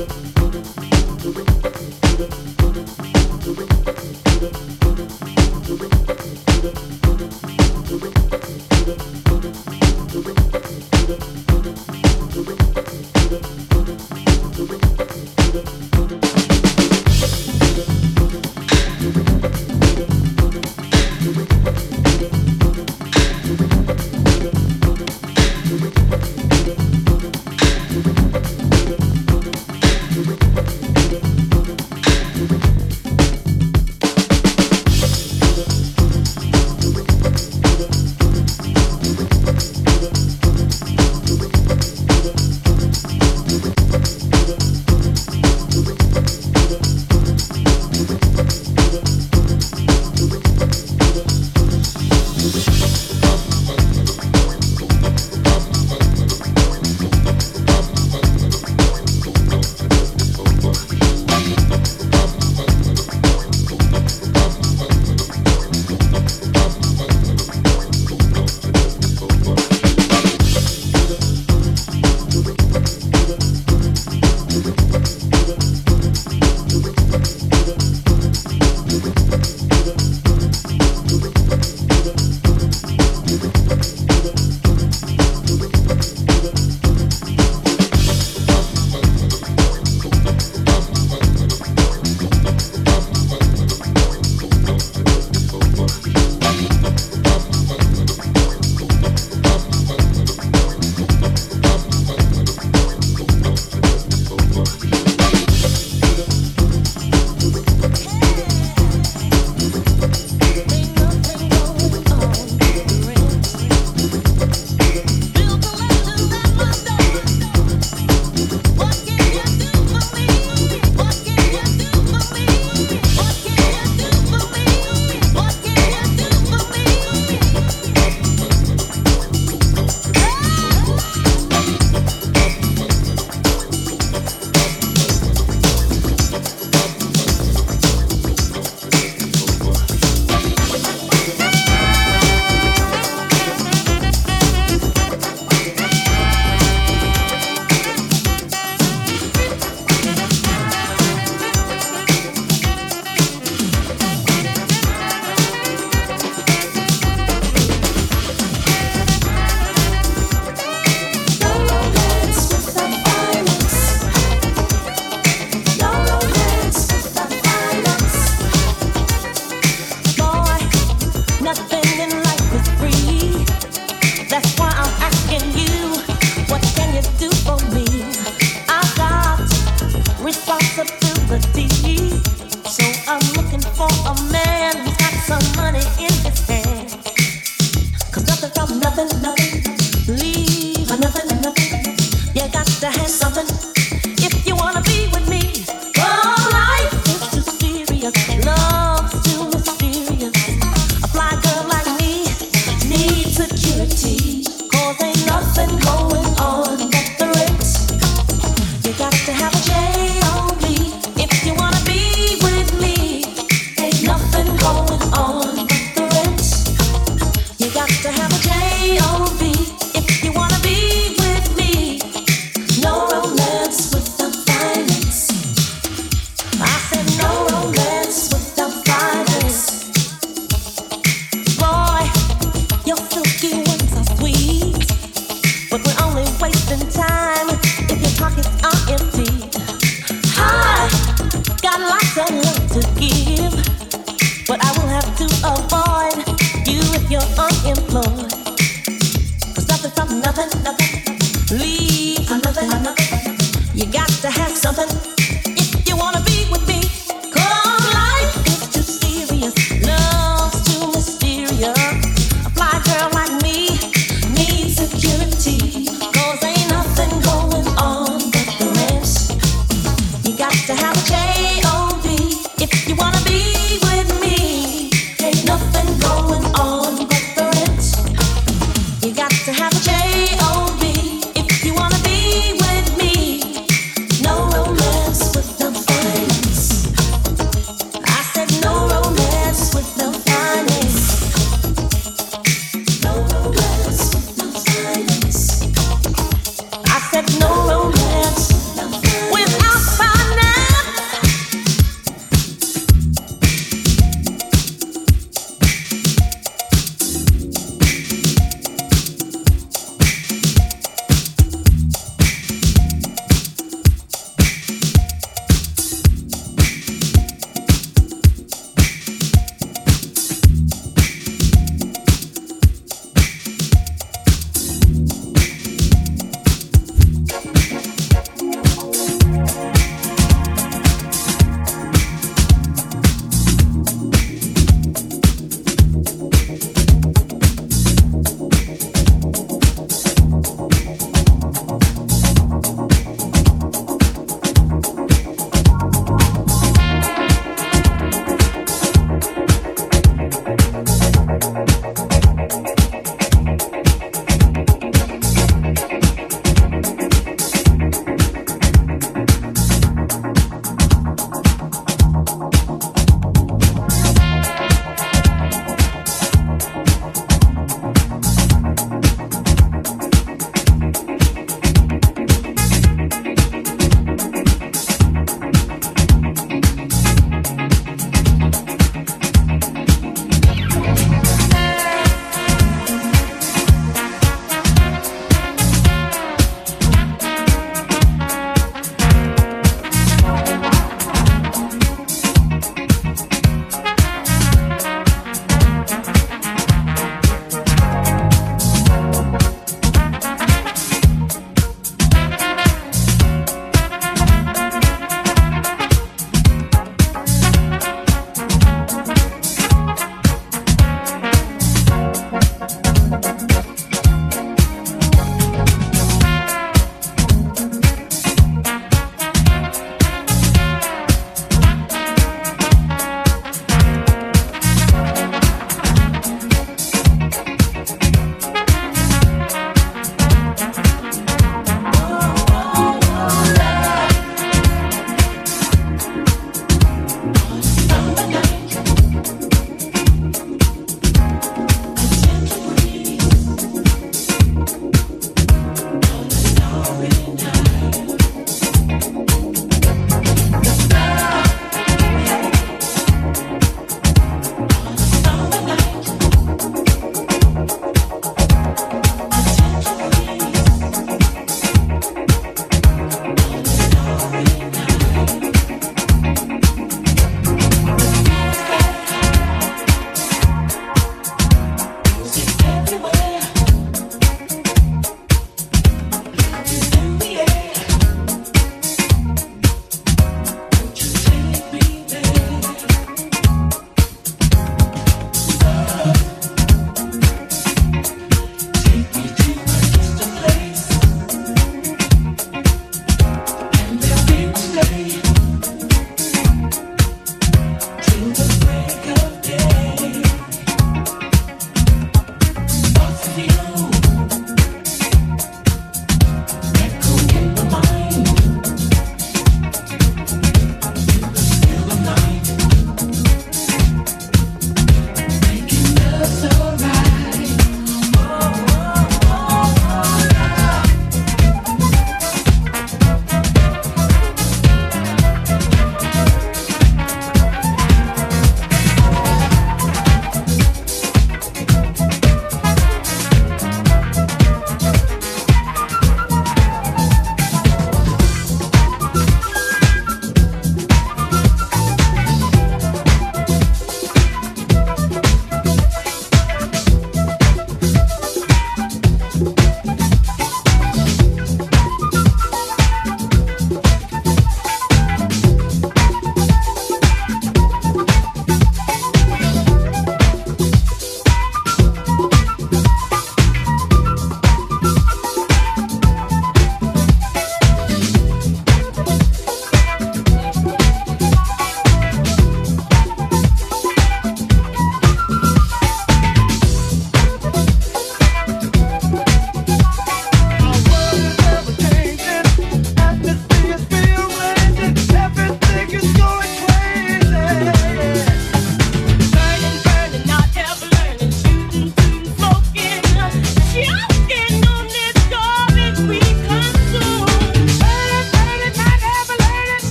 Música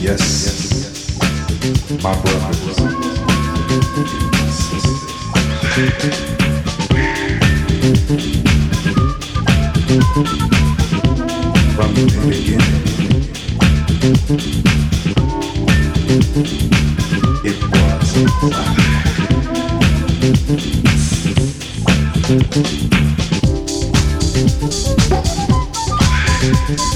Yes, my brothers. From the beginning, it was I.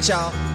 交。